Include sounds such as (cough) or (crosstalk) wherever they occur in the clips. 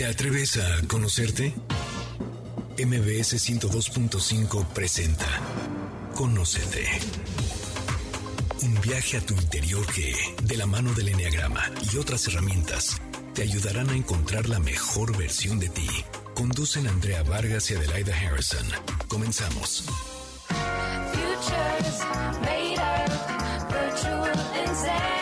¿Te atreves a conocerte? MBS 102.5 presenta Conócete. Un viaje a tu interior que, de la mano del Enneagrama y otras herramientas, te ayudarán a encontrar la mejor versión de ti. Conducen Andrea Vargas y Adelaida Harrison. Comenzamos. Futures made of virtual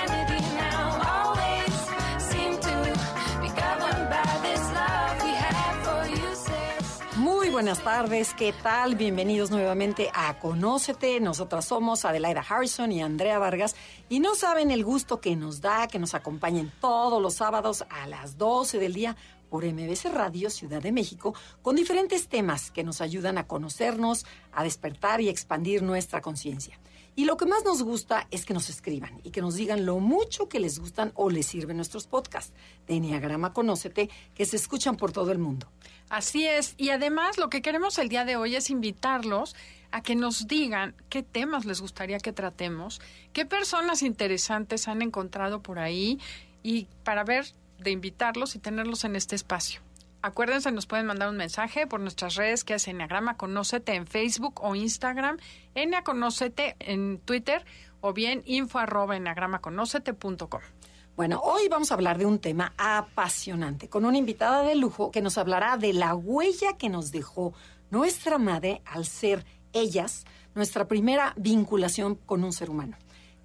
buenas tardes, ¿qué tal? Bienvenidos nuevamente a Conócete. Nosotras somos Adelaida Harrison y Andrea Vargas y no saben el gusto que nos da que nos acompañen todos los sábados a las 12 del día por MBC Radio Ciudad de México con diferentes temas que nos ayudan a conocernos, a despertar y expandir nuestra conciencia. Y lo que más nos gusta es que nos escriban y que nos digan lo mucho que les gustan o les sirven nuestros podcasts de Enneagrama Conócete que se escuchan por todo el mundo. Así es, y además lo que queremos el día de hoy es invitarlos a que nos digan qué temas les gustaría que tratemos, qué personas interesantes han encontrado por ahí y para ver de invitarlos y tenerlos en este espacio. Acuérdense, nos pueden mandar un mensaje por nuestras redes que es Enneagrama Conócete en Facebook o Instagram, Ennea Conócete en Twitter o bien info arroba enneagramaconócete.com. Bueno, hoy vamos a hablar de un tema apasionante con una invitada de lujo que nos hablará de la huella que nos dejó nuestra madre al ser ellas nuestra primera vinculación con un ser humano.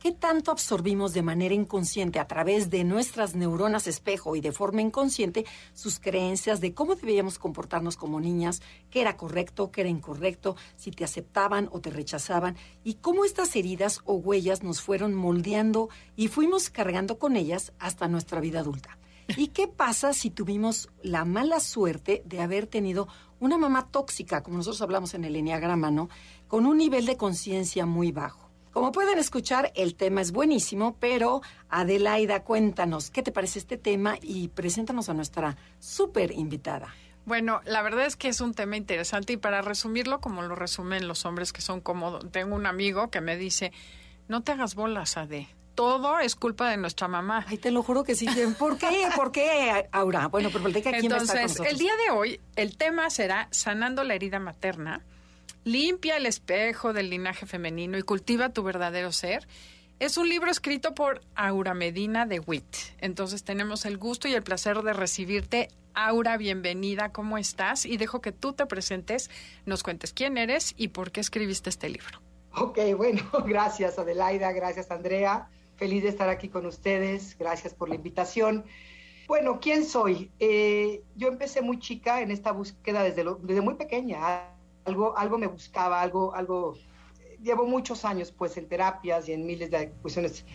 ¿Qué tanto absorbimos de manera inconsciente a través de nuestras neuronas espejo y de forma inconsciente sus creencias de cómo debíamos comportarnos como niñas, qué era correcto, qué era incorrecto, si te aceptaban o te rechazaban y cómo estas heridas o huellas nos fueron moldeando y fuimos cargando con ellas hasta nuestra vida adulta? ¿Y qué pasa si tuvimos la mala suerte de haber tenido una mamá tóxica, como nosotros hablamos en el Enneagrama, ¿no? Con un nivel de conciencia muy bajo. Como pueden escuchar, el tema es buenísimo, pero Adelaida, cuéntanos, ¿qué te parece este tema? Y preséntanos a nuestra súper invitada. Bueno, la verdad es que es un tema interesante y para resumirlo, como lo resumen los hombres que son cómodos, tengo un amigo que me dice, no te hagas bolas, Ade. Todo es culpa de nuestra mamá. Ay, te lo juro que sí. ¿Por qué? ¿Por qué, Aura? Bueno, pero platica quién va a estar con Entonces, nosotros. el día de hoy, el tema será sanando la herida materna, limpia el espejo del linaje femenino y cultiva tu verdadero ser. Es un libro escrito por Aura Medina de Witt. Entonces tenemos el gusto y el placer de recibirte. Aura, bienvenida, ¿cómo estás? Y dejo que tú te presentes, nos cuentes quién eres y por qué escribiste este libro. Ok, bueno, (laughs) gracias Adelaida, gracias Andrea. Feliz de estar aquí con ustedes. Gracias por la invitación. Bueno, ¿quién soy? Eh, yo empecé muy chica en esta búsqueda desde, lo- desde muy pequeña. Algo, algo me buscaba, algo, algo. Llevo muchos años pues en terapias y en miles de cuestiones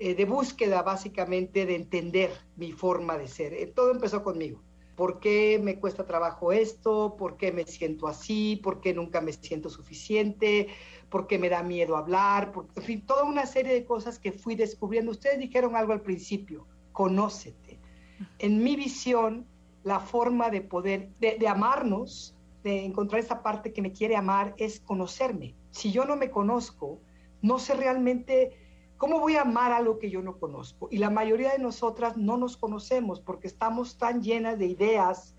eh, de búsqueda básicamente de entender mi forma de ser. Eh, todo empezó conmigo. ¿Por qué me cuesta trabajo esto? ¿Por qué me siento así? ¿Por qué nunca me siento suficiente? ¿Por qué me da miedo hablar? Por, en fin, toda una serie de cosas que fui descubriendo. Ustedes dijeron algo al principio, conócete. En mi visión, la forma de poder, de, de amarnos, encontrar esa parte que me quiere amar, es conocerme. Si yo no me conozco, no sé realmente ¿Cómo voy a amar algo que yo no conozco? Y la mayoría de nosotras no nos conocemos porque estamos tan llenas de ideas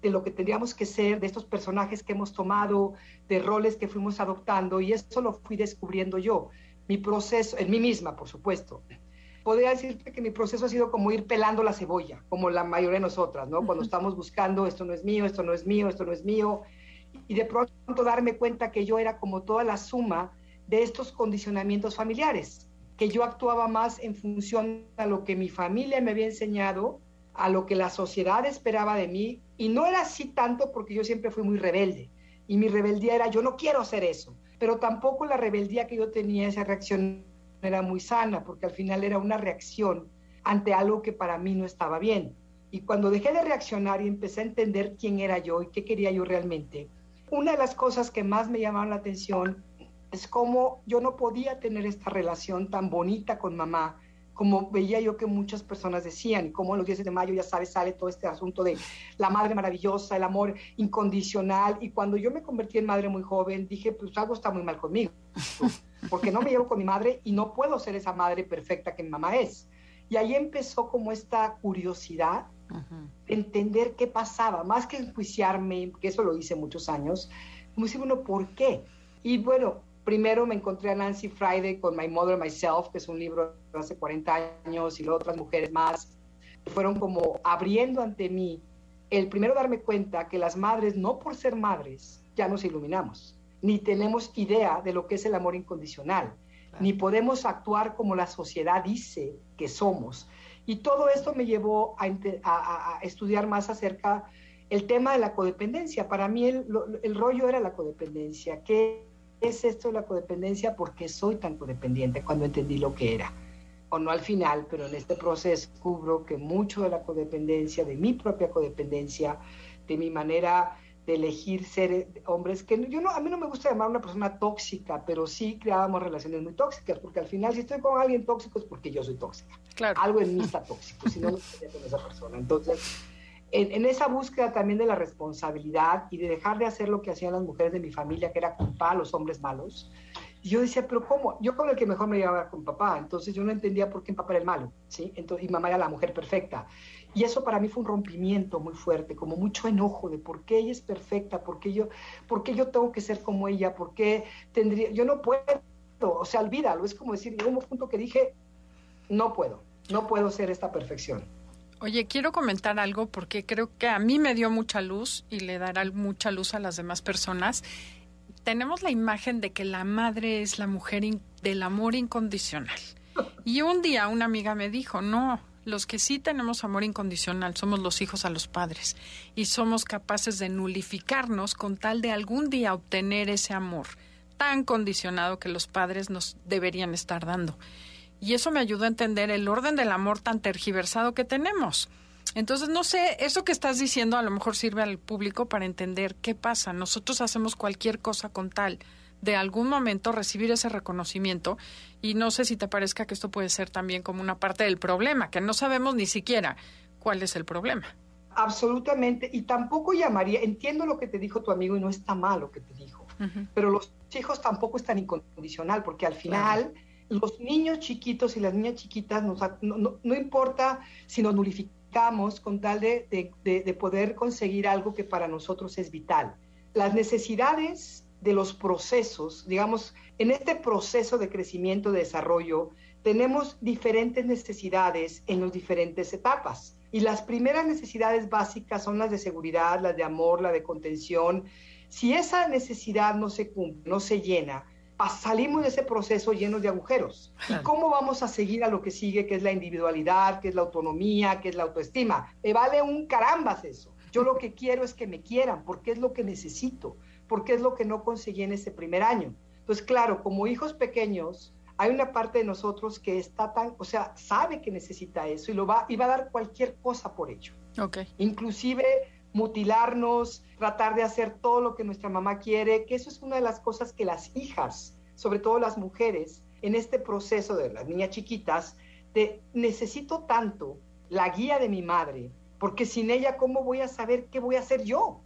de lo que tendríamos que ser, de estos personajes que hemos tomado, de roles que fuimos adoptando, y eso lo fui descubriendo yo. Mi proceso, en mí misma, por supuesto. Podría decirte que mi proceso ha sido como ir pelando la cebolla, como la mayoría de nosotras, ¿no? Cuando estamos buscando, esto no es mío, esto no es mío, esto no es mío, y de pronto darme cuenta que yo era como toda la suma de estos condicionamientos familiares que yo actuaba más en función a lo que mi familia me había enseñado, a lo que la sociedad esperaba de mí, y no era así tanto porque yo siempre fui muy rebelde, y mi rebeldía era yo no quiero hacer eso, pero tampoco la rebeldía que yo tenía, esa reacción era muy sana, porque al final era una reacción ante algo que para mí no estaba bien. Y cuando dejé de reaccionar y empecé a entender quién era yo y qué quería yo realmente, una de las cosas que más me llamaron la atención es como yo no podía tener esta relación tan bonita con mamá como veía yo que muchas personas decían, y como los 10 de mayo, ya sabes, sale todo este asunto de la madre maravillosa, el amor incondicional, y cuando yo me convertí en madre muy joven, dije, pues algo está muy mal conmigo, porque no me llevo con mi madre y no puedo ser esa madre perfecta que mi mamá es. Y ahí empezó como esta curiosidad entender qué pasaba, más que enjuiciarme, que eso lo hice muchos años, como decir, bueno, ¿por qué? Y bueno, primero me encontré a Nancy Friday con My Mother Myself, que es un libro de hace 40 años, y luego otras mujeres más, fueron como abriendo ante mí el primero darme cuenta que las madres, no por ser madres, ya nos iluminamos, ni tenemos idea de lo que es el amor incondicional, ni podemos actuar como la sociedad dice que somos. Y todo esto me llevó a, a, a estudiar más acerca el tema de la codependencia. Para mí el, el rollo era la codependencia. ¿Qué es esto la codependencia? ¿Por qué soy tan codependiente cuando entendí lo que era? O no al final, pero en este proceso descubro que mucho de la codependencia, de mi propia codependencia, de mi manera de elegir ser hombres que yo no a mí no me gusta llamar a una persona tóxica pero sí creábamos relaciones muy tóxicas porque al final si estoy con alguien tóxico es porque yo soy tóxica Claro. algo en mí está tóxico si no no estaría con esa persona entonces en, en, esa búsqueda también de la responsabilidad y de dejar de hacer lo que hacían las mujeres de mi familia que era culpar a los hombres malos y yo decía pero cómo yo con el que mejor me llevaba con papá entonces yo no entendía por qué mi papá era el malo sí entonces y mamá era la mujer perfecta y eso para mí fue un rompimiento muy fuerte, como mucho enojo de por qué ella es perfecta, por qué yo, por qué yo tengo que ser como ella, por qué tendría, yo no puedo, o sea, olvídalo, es como decir, llegó un punto que dije, no puedo, no puedo ser esta perfección. Oye, quiero comentar algo porque creo que a mí me dio mucha luz y le dará mucha luz a las demás personas. Tenemos la imagen de que la madre es la mujer del amor incondicional. Y un día una amiga me dijo, no, los que sí tenemos amor incondicional somos los hijos a los padres y somos capaces de nulificarnos con tal de algún día obtener ese amor tan condicionado que los padres nos deberían estar dando. Y eso me ayudó a entender el orden del amor tan tergiversado que tenemos. Entonces, no sé, eso que estás diciendo a lo mejor sirve al público para entender qué pasa. Nosotros hacemos cualquier cosa con tal de algún momento recibir ese reconocimiento y no sé si te parezca que esto puede ser también como una parte del problema, que no sabemos ni siquiera cuál es el problema. Absolutamente, y tampoco llamaría, entiendo lo que te dijo tu amigo y no está mal lo que te dijo, uh -huh. pero los hijos tampoco están incondicional, porque al final claro. Los niños chiquitos y las niñas chiquitas, no, no, no, importa si nos nulificamos con tal de, de, de, de poder conseguir algo que para nosotros es vital. Las necesidades de los procesos, digamos, en este proceso de crecimiento, de desarrollo, tenemos diferentes necesidades en las diferentes etapas. Y las primeras necesidades básicas son las de seguridad, las de amor, la de contención. Si esa necesidad no se cumple, no se llena, salimos de ese proceso llenos de agujeros. ¿Y cómo vamos a seguir a lo que sigue, que es la individualidad, que es la autonomía, que es la autoestima? Me vale un carambas eso. Yo lo que quiero es que me quieran, porque es lo que necesito porque es lo que no conseguí en ese primer año. Entonces, claro, como hijos pequeños, hay una parte de nosotros que está tan, o sea, sabe que necesita eso y lo va, y va a dar cualquier cosa por hecho. Okay. Inclusive mutilarnos, tratar de hacer todo lo que nuestra mamá quiere, que eso es una de las cosas que las hijas, sobre todo las mujeres, en este proceso de las niñas chiquitas, de necesito tanto la guía de mi madre, porque sin ella, ¿cómo voy a saber qué voy a hacer yo?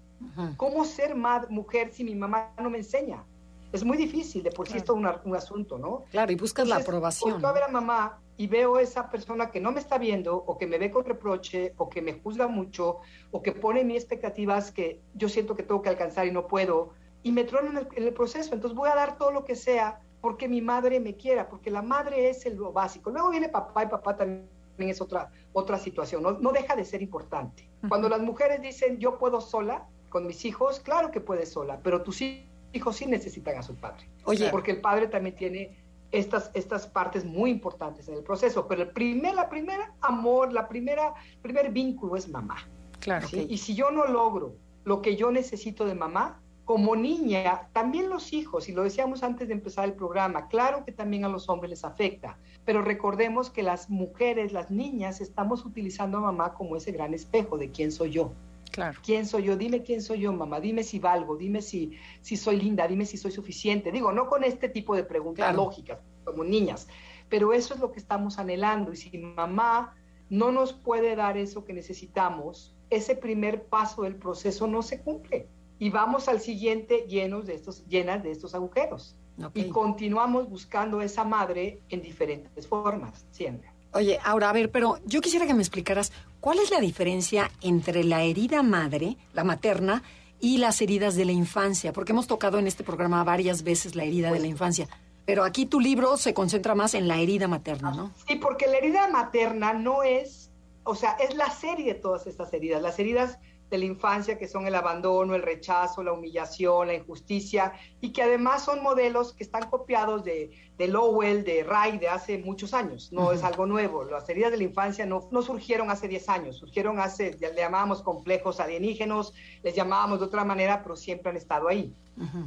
¿Cómo ser mujer si mi mamá no me enseña? Es muy difícil, de por sí claro. esto es un, un, asunto, ¿no? Claro, y buscas Entonces, la aprobación. Yo a ver a mamá y veo esa persona que no me está viendo o que me ve con reproche o que me juzga mucho o que pone mis expectativas que yo siento que tengo que alcanzar y no puedo y me trono en el, en el proceso. Entonces voy a dar todo lo que sea porque mi madre me quiera, porque la madre es el, lo básico. Luego viene papá y papá también es otra, otra situación, no, no deja de ser importante. Cuando las mujeres dicen yo puedo sola, con mis hijos, claro que puedes sola, pero tus hijos sí necesitan a su padre. Oye. Porque el padre también tiene estas, estas partes muy importantes en el proceso. Pero el primer, la primera amor, la primera, primer vínculo es mamá. Claro. ¿sí? Y si yo no logro lo que yo necesito de mamá, como niña, también los hijos, y lo decíamos antes de empezar el programa, claro que también a los hombres les afecta, pero recordemos que las mujeres, las niñas, estamos utilizando a mamá como ese gran espejo de quién soy yo. Claro. ¿Quién soy yo? Dime quién soy yo, mamá. Dime si valgo, dime si, si soy linda, dime si soy suficiente. Digo, no con este tipo de preguntas Claro. lógicas, como niñas, pero eso es lo que estamos anhelando. Y si mamá no nos puede dar eso que necesitamos, ese primer paso del proceso no se cumple. Y vamos al siguiente llenos de estos, llenas de estos agujeros. Y continuamos buscando esa madre en diferentes formas, siempre. Oye, ahora, a ver, pero yo quisiera que me explicaras cuál es la diferencia entre la herida madre, la materna, y las heridas de la infancia, porque hemos tocado en este programa varias veces la herida de la infancia, pero aquí tu libro se concentra más en la herida materna, ¿no? Sí, porque la herida materna no es, o sea, es la serie de todas estas heridas, las heridas de la infancia, que son el abandono, el rechazo, la humillación, la injusticia, y que además son modelos que están copiados de, de Lowell, de Ray, de hace muchos años. No es algo nuevo. Las heridas de la infancia no, no surgieron hace 10 años, surgieron hace, le llamábamos complejos alienígenos, les llamábamos de otra manera, pero siempre han estado ahí.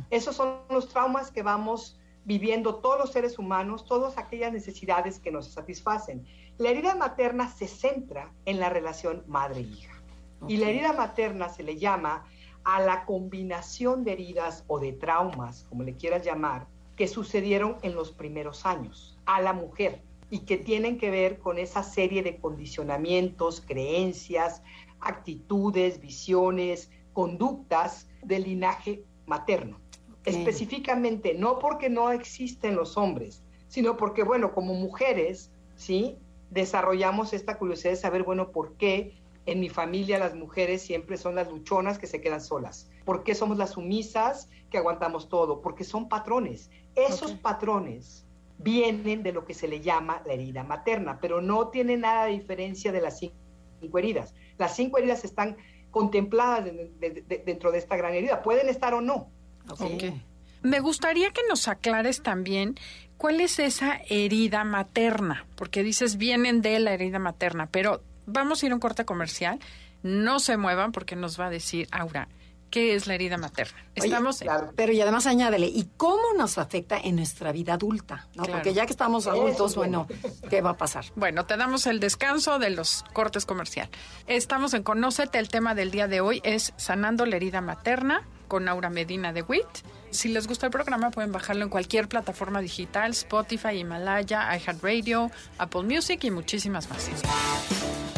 Esos son los traumas que vamos viviendo todos los seres humanos, todas aquellas necesidades que nos satisfacen. La herida materna se centra en la relación madre-hija. Y la herida materna se le llama a la combinación de heridas o de traumas, como le quieras llamar, que sucedieron en los primeros años a la mujer y que tienen que ver con esa serie de condicionamientos, creencias, actitudes, visiones, conductas del linaje materno. Específicamente, no porque no existen los hombres, sino porque, bueno, como mujeres, ¿sí? Desarrollamos esta curiosidad de saber, bueno, por qué en mi familia las mujeres siempre son las luchonas que se quedan solas. ¿Por qué somos las sumisas que aguantamos todo? Porque son patrones. Esos patrones vienen de lo que se le llama la herida materna, pero no tiene nada de diferencia de las cinco heridas. Las cinco heridas están contempladas de- de- de- dentro de esta gran herida. Pueden estar o no. ¿sí? Me gustaría que nos aclares también cuál es esa herida materna, porque dices vienen de la herida materna, pero vamos a ir a un corte comercial. No se muevan porque nos va a decir Aura qué es la herida materna. Oye, Estamos Claro. Pero y además añádele, ¿y cómo nos afecta en nuestra vida adulta? ¿no? Claro. Porque ya que estamos adultos, bueno, ¿qué va a pasar? Bueno, te damos el descanso de los cortes comercial. Estamos en Conócete. El tema del día de hoy es Sanando la herida materna con Aura Medina de WIT. Si les gusta el programa, pueden bajarlo en cualquier plataforma digital, Spotify, Himalaya, iHeartRadio, Apple Music y muchísimas más.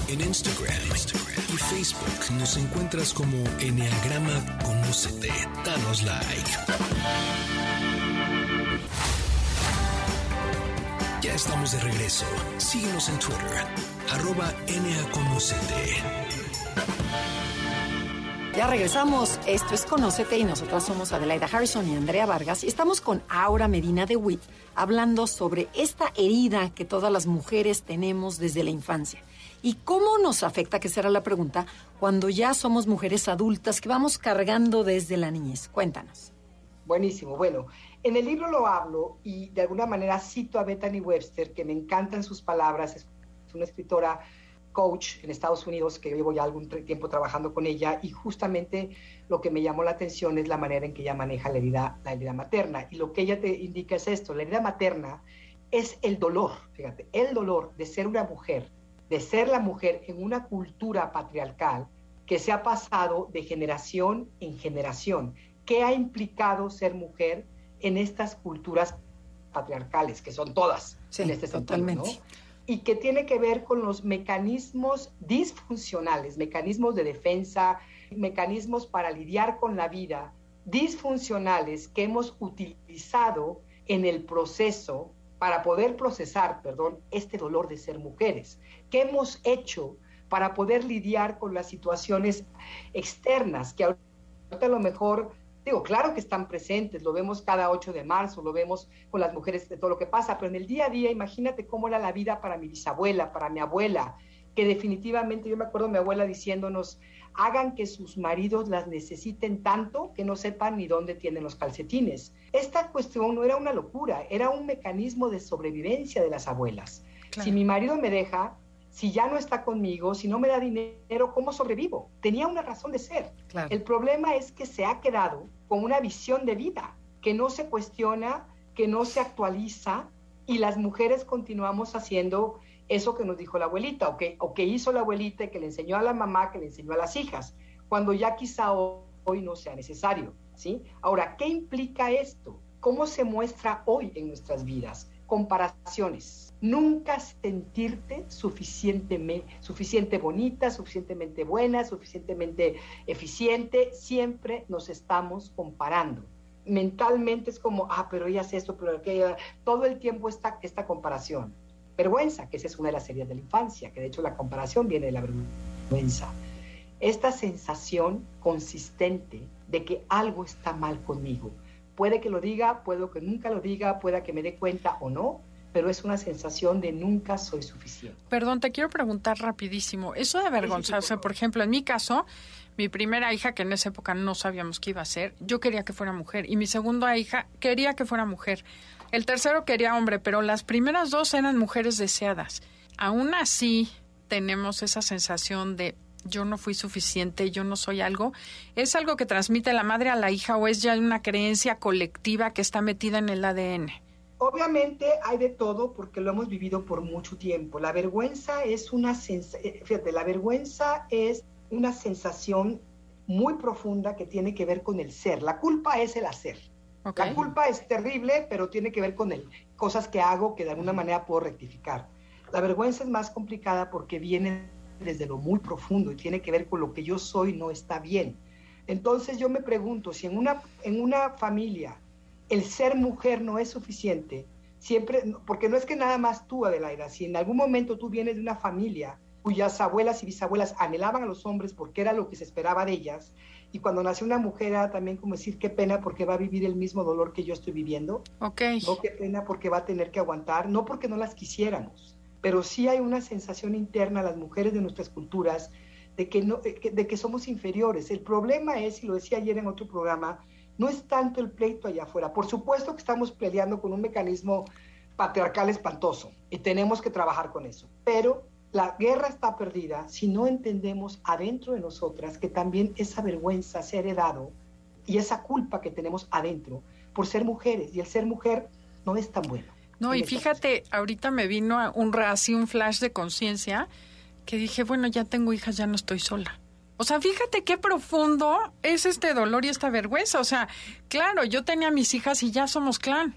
En Instagram, y Facebook nos encuentras como Enneagrama Conócete. Danos like. Ya estamos de regreso. Síguenos en Twitter, arroba. Ya regresamos. Esto es Conócete y nosotras somos Adelaida Harrison y Andrea Vargas. Y estamos con Aura Medina de Witt hablando sobre esta herida que todas las mujeres tenemos desde la infancia. ¿Y cómo nos afecta, que será la pregunta, cuando ya somos mujeres adultas que vamos cargando desde la niñez? Cuéntanos. Buenísimo. Bueno, en el libro lo hablo y de alguna manera cito a Bethany Webster, que me encantan sus palabras. Es una escritora coach en Estados Unidos que yo llevo ya algún tiempo trabajando con ella y justamente lo que me llamó la atención es la manera en que ella maneja la herida, la herida materna. Y lo que ella te indica es esto, la herida materna es el dolor, fíjate, el dolor de ser una mujer, de ser la mujer en una cultura patriarcal que se ha pasado de generación en generación. ¿Qué ha implicado ser mujer en estas culturas patriarcales, que son todas Sí, en este sentido? totalmente. ¿no? Y que tiene que ver con los mecanismos disfuncionales, mecanismos de defensa, mecanismos para lidiar con la vida disfuncionales que hemos utilizado en el proceso para poder procesar, perdón, este dolor de ser mujeres. ¿Qué hemos hecho para poder lidiar con las situaciones externas que a lo mejor, digo, claro que están presentes, lo vemos cada 8 de marzo, lo vemos con las mujeres de todo lo que pasa, pero en el día a día, imagínate cómo era la vida para mi bisabuela, para mi abuela, que definitivamente yo me acuerdo de mi abuela diciéndonos, hagan que sus maridos las necesiten tanto que no sepan ni dónde tienen los calcetines. Esta cuestión no era una locura, era un mecanismo de sobrevivencia de las abuelas. Claro. Si mi marido me deja, si ya no está conmigo, si no me da dinero, ¿cómo sobrevivo? Tenía una razón de ser. Claro. El problema es que se ha quedado con una visión de vida que no se cuestiona, que no se actualiza y las mujeres continuamos haciendo eso que nos dijo la abuelita o que, o que hizo la abuelita y que le enseñó a la mamá, que le enseñó a las hijas, cuando ya quizá hoy, hoy no sea necesario. ¿sí? Ahora, ¿qué implica esto? ¿Cómo se muestra hoy en nuestras vidas? Comparaciones. Nunca sentirte suficientemente, suficiente bonita, suficientemente buena, suficientemente eficiente. Siempre nos estamos comparando. Mentalmente es como, ah, pero ella hace esto, pero aquella. Todo el tiempo está esta comparación. vergüenza, que esa es una de las heridas de la infancia, que de hecho la comparación viene de la vergüenza. Esta sensación consistente de que algo está mal conmigo. Puede que lo diga, puede que nunca lo diga, pueda que me dé cuenta o no, pero es una sensación de nunca soy suficiente. Perdón, te quiero preguntar rapidísimo. Eso de avergonzarse, por ejemplo, en mi caso, mi primera hija, que en esa época no sabíamos qué iba a ser, yo quería que fuera mujer. Y mi segunda hija quería que fuera mujer. El tercero quería hombre, pero las primeras dos eran mujeres deseadas. Aún así, tenemos esa sensación de yo no fui suficiente, yo no soy algo. ¿Es algo que transmite la madre a la hija o es ya una creencia colectiva que está metida en el ADN? Obviamente hay de todo porque lo hemos vivido por mucho tiempo. La vergüenza es una sensación, fíjate, la vergüenza es una sensación muy profunda que tiene que ver con el ser. La culpa es el hacer. La culpa es terrible, pero tiene que ver con el, cosas que hago que de alguna manera puedo rectificar. La vergüenza es más complicada porque viene desde lo muy profundo y tiene que ver con lo que yo soy no está bien. Entonces yo me pregunto si en una, en una familia el ser mujer no es suficiente, siempre, porque no es que nada más tú, Adelaida, si en algún momento tú vienes de una familia cuyas abuelas y bisabuelas anhelaban a los hombres porque era lo que se esperaba de ellas, y cuando nació una mujer era también como decir qué pena porque va a vivir el mismo dolor que yo estoy viviendo, Ok. no qué pena porque va a tener que aguantar, no porque no las quisiéramos, pero sí hay una sensación interna a las mujeres de nuestras culturas de que, no, que- de que somos inferiores. El problema es, y lo decía ayer en otro programa, no es tanto el pleito allá afuera. Por supuesto que estamos peleando con un mecanismo patriarcal espantoso y tenemos que trabajar con eso, pero la guerra está perdida si no entendemos adentro de nosotras que también esa vergüenza se ha heredado y esa culpa que tenemos adentro por ser mujeres y el ser mujer no es tan bueno. No, y fíjate, ahorita me vino un así un flash de conciencia que dije, bueno, ya tengo hijas, ya no estoy sola. O sea, fíjate qué profundo es este dolor y esta vergüenza. O sea, claro, yo tenía mis hijas y ya somos clan,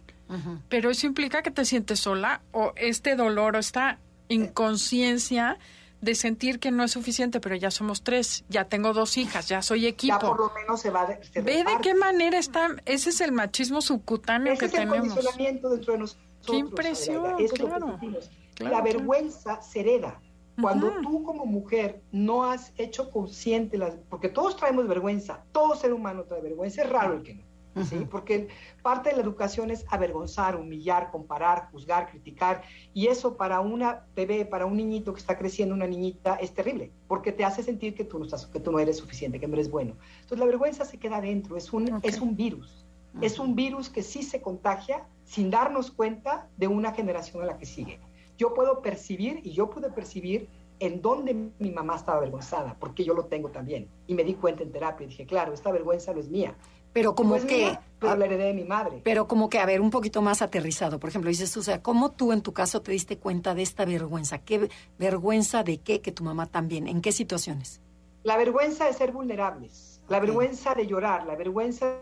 pero eso implica que te sientes sola o este dolor o esta inconsciencia de sentir que no es suficiente, pero ya somos tres, ya tengo dos hijas, ya soy equipo. Ya por lo menos se va de, se Ve de qué manera está, ese es el machismo subcutáneo Ese que es el tenemos. condicionamiento dentro de nosotros. Qué impresión. Eso es lo que claro. sentimos. Claro, la claro. vergüenza se hereda. Cuando tú como mujer no has hecho consciente, las, porque todos traemos vergüenza, todo ser humano trae vergüenza, es raro el que no. ¿sí? Porque parte de la educación es avergonzar, humillar, comparar, juzgar, criticar, y eso para una bebé, para un niñito que está creciendo, una niñita, es terrible, porque te hace sentir que tú no, estás, que tú no eres suficiente, que no eres bueno. Entonces la vergüenza se queda adentro, es un, es un virus. Es un virus que sí se contagia sin darnos cuenta de una generación a la que sigue. Yo puedo percibir y yo pude percibir en dónde mi mamá estaba avergonzada, porque yo lo tengo también. Y me di cuenta en terapia y dije, claro, esta vergüenza no es mía. Pero como No es que, mía, pero la heredé de mi madre. pero como que, a ver, un poquito más aterrizado. Por ejemplo, dices, o sea, ¿cómo tú en tu caso te diste cuenta de esta vergüenza? ¿Qué vergüenza de qué? Que tu mamá también. ¿En qué situaciones? La vergüenza de ser vulnerables, la vergüenza de llorar, la vergüenza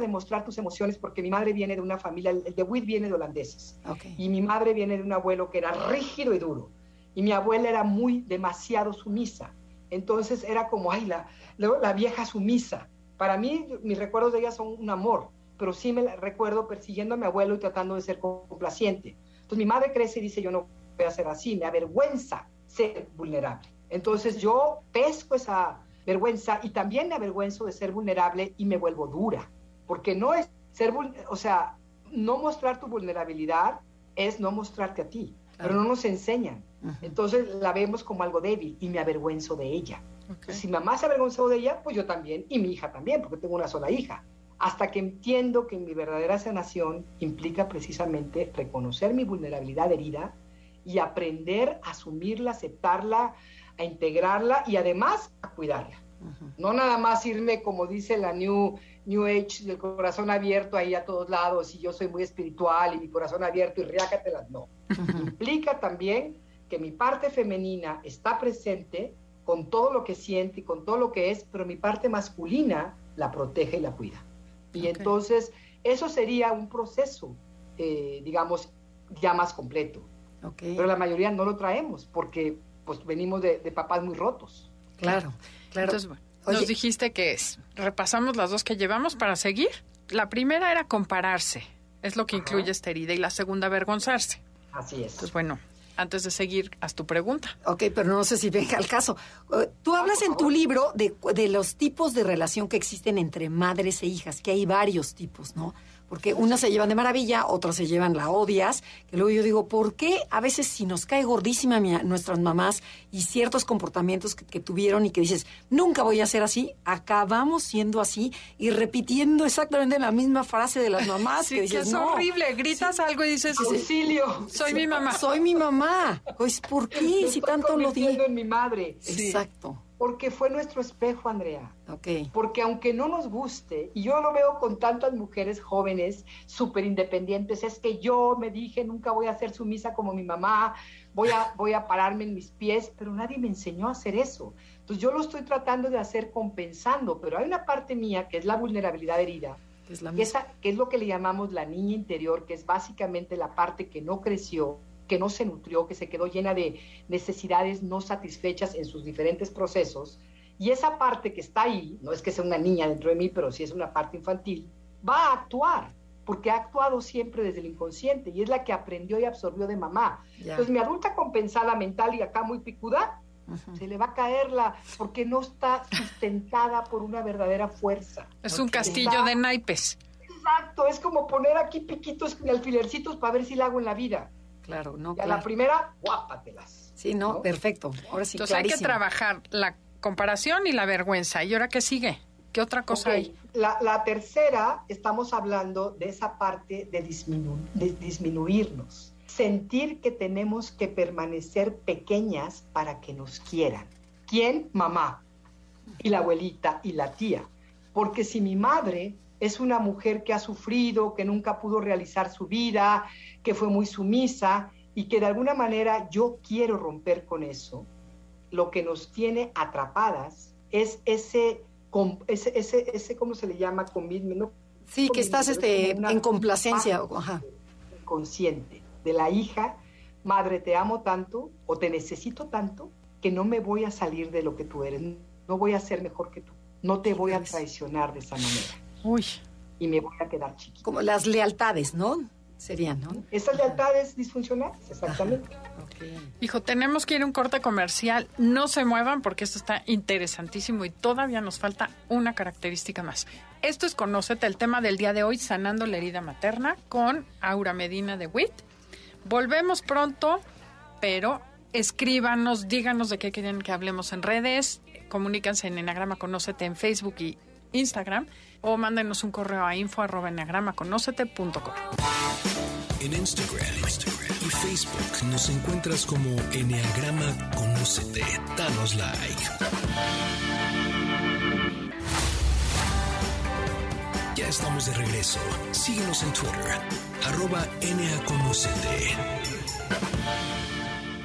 de mostrar tus emociones, porque mi madre viene de una familia, el de Witt viene de holandeses. Ok. Y mi madre viene de un abuelo que era rígido y duro. Y mi abuela era muy, demasiado sumisa. Entonces era como, ay, la, la, la vieja sumisa. Para mí, mis recuerdos de ella son un amor, pero sí me la recuerdo persiguiendo a mi abuelo y tratando de ser complaciente. Entonces mi madre crece y dice, yo no voy a ser así, me avergüenza ser vulnerable. Entonces yo pesco esa vergüenza y también me avergüenzo de ser vulnerable y me vuelvo dura, porque no es ser, o sea, no mostrar tu vulnerabilidad es no mostrarte a ti, pero no nos enseñan. Entonces la vemos como algo débil y me avergüenzo de ella. Si mamá se avergonzó de ella, pues yo también, y mi hija también, porque tengo una sola hija. Hasta que entiendo que mi verdadera sanación implica precisamente reconocer mi vulnerabilidad herida y aprender a asumirla, aceptarla, a integrarla y además a cuidarla. No nada más irme, como dice la New, New Age, del corazón abierto ahí a todos lados y yo soy muy espiritual y mi corazón abierto y riácatelas. No. Implica también que mi parte femenina está presente con todo lo que siente y con todo lo que es, pero mi parte masculina la protege y la cuida. Y entonces eso sería un proceso, eh, digamos, ya más completo. Ok. Pero la mayoría no lo traemos porque pues venimos de, de papás muy rotos. Claro, claro. Entonces, bueno, Oye. nos dijiste que es, repasamos las dos que llevamos para seguir. La primera era compararse, es lo que incluye esta herida, y la segunda, avergonzarse. Así es. Pues bueno, antes de seguir, haz tu pregunta. Ok, pero no sé si venga al caso. Eh, Tú hablas en tu libro de, de los tipos de relación que existen entre madres e hijas, que hay varios tipos, ¿no? Porque unas se llevan de maravilla, otras se llevan la odias. Que luego yo digo, ¿por qué a veces si nos cae gordísima mi- nuestras mamás y ciertos comportamientos que, que tuvieron y que dices, nunca voy a ser así, acabamos siendo así y repitiendo exactamente la misma frase de las mamás Sí, que que dices, es no, horrible. Gritas algo y dices, Auxilio. soy mi mamá. soy mi mamá. Pues, ¿por Me qué? (laughs) Si tanto lo di. en mi madre. Exacto. Porque fue nuestro espejo, Andrea. Ok. Porque aunque no nos guste, y yo lo veo con tantas mujeres jóvenes, súper independientes, es que yo me dije, nunca voy a ser sumisa como mi mamá, voy a, voy a pararme en mis pies, pero nadie me enseñó a hacer eso. Entonces yo lo estoy tratando de hacer compensando, pero hay una parte mía que es la vulnerabilidad herida, es la que, misma. esa- que es lo que le llamamos la niña interior, que es básicamente la parte que no creció, que no se nutrió, que se quedó llena de necesidades no satisfechas en sus diferentes procesos. Y esa parte que está ahí, no es que sea una niña dentro de mí, pero sí es una parte infantil, va a actuar, porque ha actuado siempre desde el inconsciente y es la que aprendió y absorbió de mamá. Ya. Entonces mi adulta compensada mental y acá muy picuda, se le va a caer la, porque no está sustentada por una verdadera fuerza. Es un castillo de naipes. Exacto, es como poner aquí piquitos y alfilercitos para ver si la hago en la vida. Claro, no, Y a la primera, guápatelas. Sí, no, ¿no? perfecto. Ahora sí, Entonces hay que trabajar la comparación y la vergüenza. ¿Y ahora qué sigue? ¿Qué otra cosa hay? La, la tercera, estamos hablando de esa parte de, disminu- de disminuirnos. Sentir que tenemos que permanecer pequeñas para que nos quieran. ¿Quién? Mamá. Y la abuelita y la tía. Porque si mi madre es una mujer que ha sufrido, que nunca pudo realizar su vida, que fue muy sumisa y que de alguna manera yo quiero romper con eso, lo que nos tiene atrapadas es ese, ese, ese, ese ¿cómo se le llama? Commitment, ¿no? Sí, que estás este, en complacencia. Ajá. Consciente de la hija, madre, te amo tanto o te necesito tanto que no me voy a salir de lo que tú eres, no voy a ser mejor que tú, no te voy a traicionar de esa manera Uy, y me voy a quedar chiquita. Como las lealtades, ¿no? Serían, ¿no? Esas lealtades disfuncionales, exactamente. Ok. hijo, tenemos que ir a un corte comercial. No se muevan porque esto está interesantísimo y todavía nos falta una característica más. Esto es Conócete, el tema del día de hoy, sanando la herida materna con Aura Medina de WIT. Volvemos pronto, pero escríbanos, díganos de qué quieren que hablemos en redes, comuníquense en Enagrama Conócete en Facebook y Instagram o mándenos un correo a info. En Instagram, Instagram y Facebook nos encuentras como Enneagrama Conócete. Danos like. Ya estamos de regreso. Síguenos en Twitter, arroba NAConócete.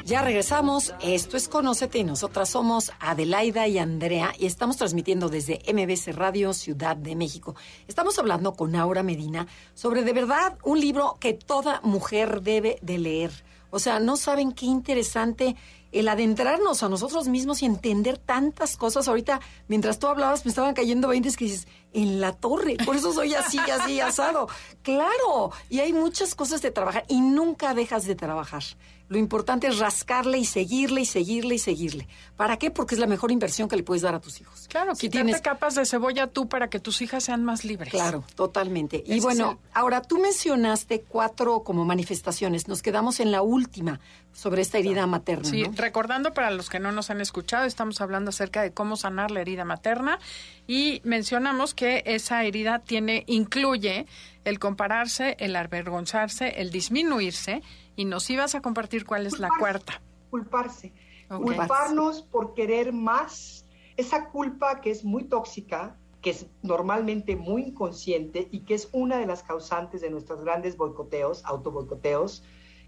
Ya regresamos. Esto es Conócete y nosotras somos Adelaida y Andrea y estamos transmitiendo desde MBC Radio Ciudad de México. Estamos hablando con Aura Medina sobre de verdad un libro que toda mujer debe de leer. O sea, no saben qué interesante el adentrarnos a nosotros mismos y entender tantas cosas. Ahorita, mientras tú hablabas, me estaban cayendo 20 que dices, en la torre, por eso soy así, así, asado. Claro, y hay muchas cosas de trabajar y nunca dejas de trabajar. Lo importante es rascarle y seguirle y seguirle y seguirle. ¿Para qué? Porque es la mejor inversión que le puedes dar a tus hijos. Claro, si quitarte tienes capas de cebolla tú para que tus hijas sean más libres. Claro, totalmente. Y bueno, el- ahora tú mencionaste cuatro como manifestaciones. Nos quedamos en la última sobre esta herida materna. Sí, ¿no? recordando para los que no nos han escuchado, estamos hablando acerca de cómo sanar la herida materna y mencionamos que esa herida tiene incluye el compararse, el avergonzarse, el disminuirse y nos ibas a compartir cuál es la Culparse. cuarta. Culparse. Ok. Culparnos por querer más. Esa culpa que es muy tóxica, que es normalmente muy inconsciente y que es una de las causantes de nuestros grandes boicoteos, autoboicoteos,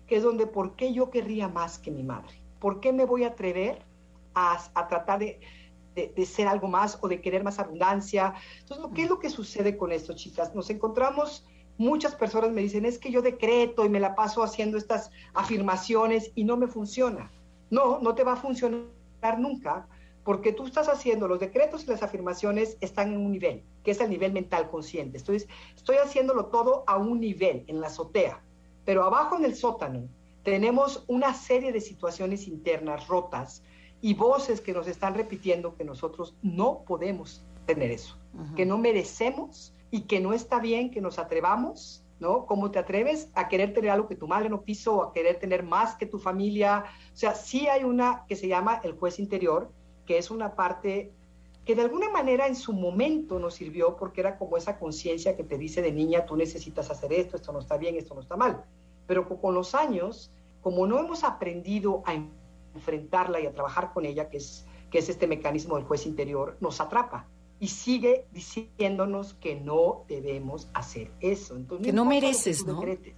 que es donde, ¿por qué yo querría más que mi madre? ¿Por qué me voy a atrever a, a tratar de, de- de ser algo más o de querer más abundancia? Entonces, ¿lo- ¿qué es lo que sucede con esto, chicas? Nos encontramos, muchas personas me dicen, es que yo decreto y me la paso haciendo estas afirmaciones y no me funciona. No, no te va a funcionar nunca, porque tú estás haciendo los decretos y las afirmaciones están en un nivel, que es el nivel mental consciente. Estoy, estoy haciéndolo todo a un nivel, en la azotea, pero abajo en el sótano tenemos una serie de situaciones internas rotas y voces que nos están repitiendo que nosotros no podemos tener eso, que no merecemos y que no está bien que nos atrevamos, ¿no? ¿Cómo te atreves a querer tener algo que tu madre no quiso o a querer tener más que tu familia? O sea, sí hay una que se llama el juez interior, que es una parte que de alguna manera en su momento nos sirvió porque era como esa conciencia que te dice de niña, tú necesitas hacer esto, esto no está bien, esto no está mal. Pero con los años, como no hemos aprendido a enfrentarla y a trabajar con ella, que es, que es este mecanismo del juez interior, nos atrapa y sigue diciéndonos que no debemos hacer eso. Entonces, Que no mereces, tú ¿no? decretes.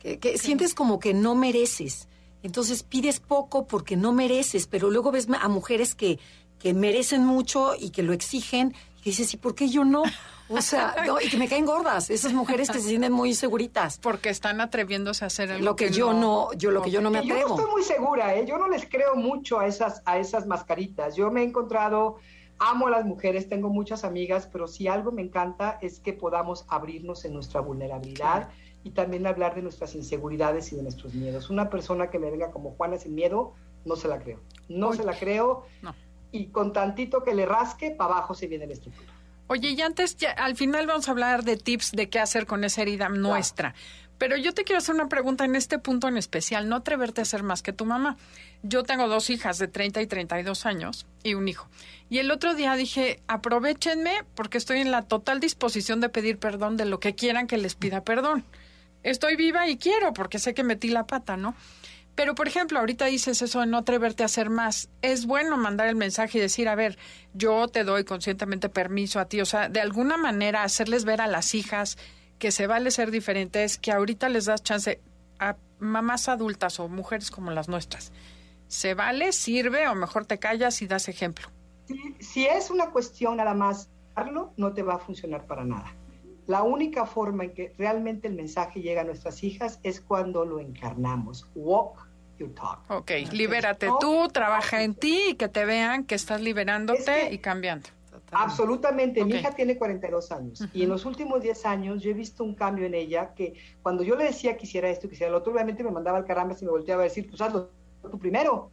que, que sientes como que no mereces. Entonces pides poco porque no mereces, pero luego ves a mujeres que, que merecen mucho y que lo exigen y que dices, ¿y por qué yo no? O sea, (laughs) no, y que me caen gordas, esas mujeres que se sienten muy seguritas. Porque están atreviéndose a hacer algo Lo que yo no, yo lo que yo no me Y Yo no atrevo. estoy muy segura, ¿eh? yo no les creo mucho a esas, a esas mascaritas. Yo me he encontrado, amo a las mujeres, tengo muchas amigas, pero si algo me encanta es que podamos abrirnos en nuestra vulnerabilidad y también hablar de nuestras inseguridades y de nuestros miedos. Una persona que me venga como Juana sin miedo, no se la creo. No se la creo. No. Y con tantito que le rasque, para abajo se viene la estructura. Oye, y antes, ya, al final vamos a hablar de tips de qué hacer con esa herida nuestra. Pero yo te quiero hacer una pregunta en este punto en especial, no atreverte a ser más que tu mamá. Yo tengo dos hijas de 30 y 32 años y un hijo. Y el otro día dije, aprovechenme porque estoy en la total disposición de pedir perdón de lo que quieran que les pida perdón. Estoy viva y quiero porque sé que metí la pata, ¿no? Pero, por ejemplo, ahorita dices eso de no atreverte a hacer más. Es bueno mandar el mensaje y decir, a ver, yo te doy conscientemente permiso a ti. O sea, de alguna manera hacerles ver a las hijas que se vale ser diferentes, que ahorita les das chance a mamás adultas o mujeres como las nuestras. Se vale, sirve o mejor te callas y das ejemplo. Si, si es una cuestión nada más darlo, no te va a funcionar para nada. La única forma en que realmente el mensaje llega a nuestras hijas es cuando lo encarnamos. Walk your talk. Ok, libérate tú, trabaja en ti y que te vean que estás liberándote Es que- y cambiando. Absolutamente. Mi Ok. hija tiene 42 años y en los últimos 10 años yo he visto un cambio en ella que cuando yo le decía que hiciera esto, que hiciera lo otro, obviamente me mandaba al caramba y me volteaba a decir, pues hazlo tú primero.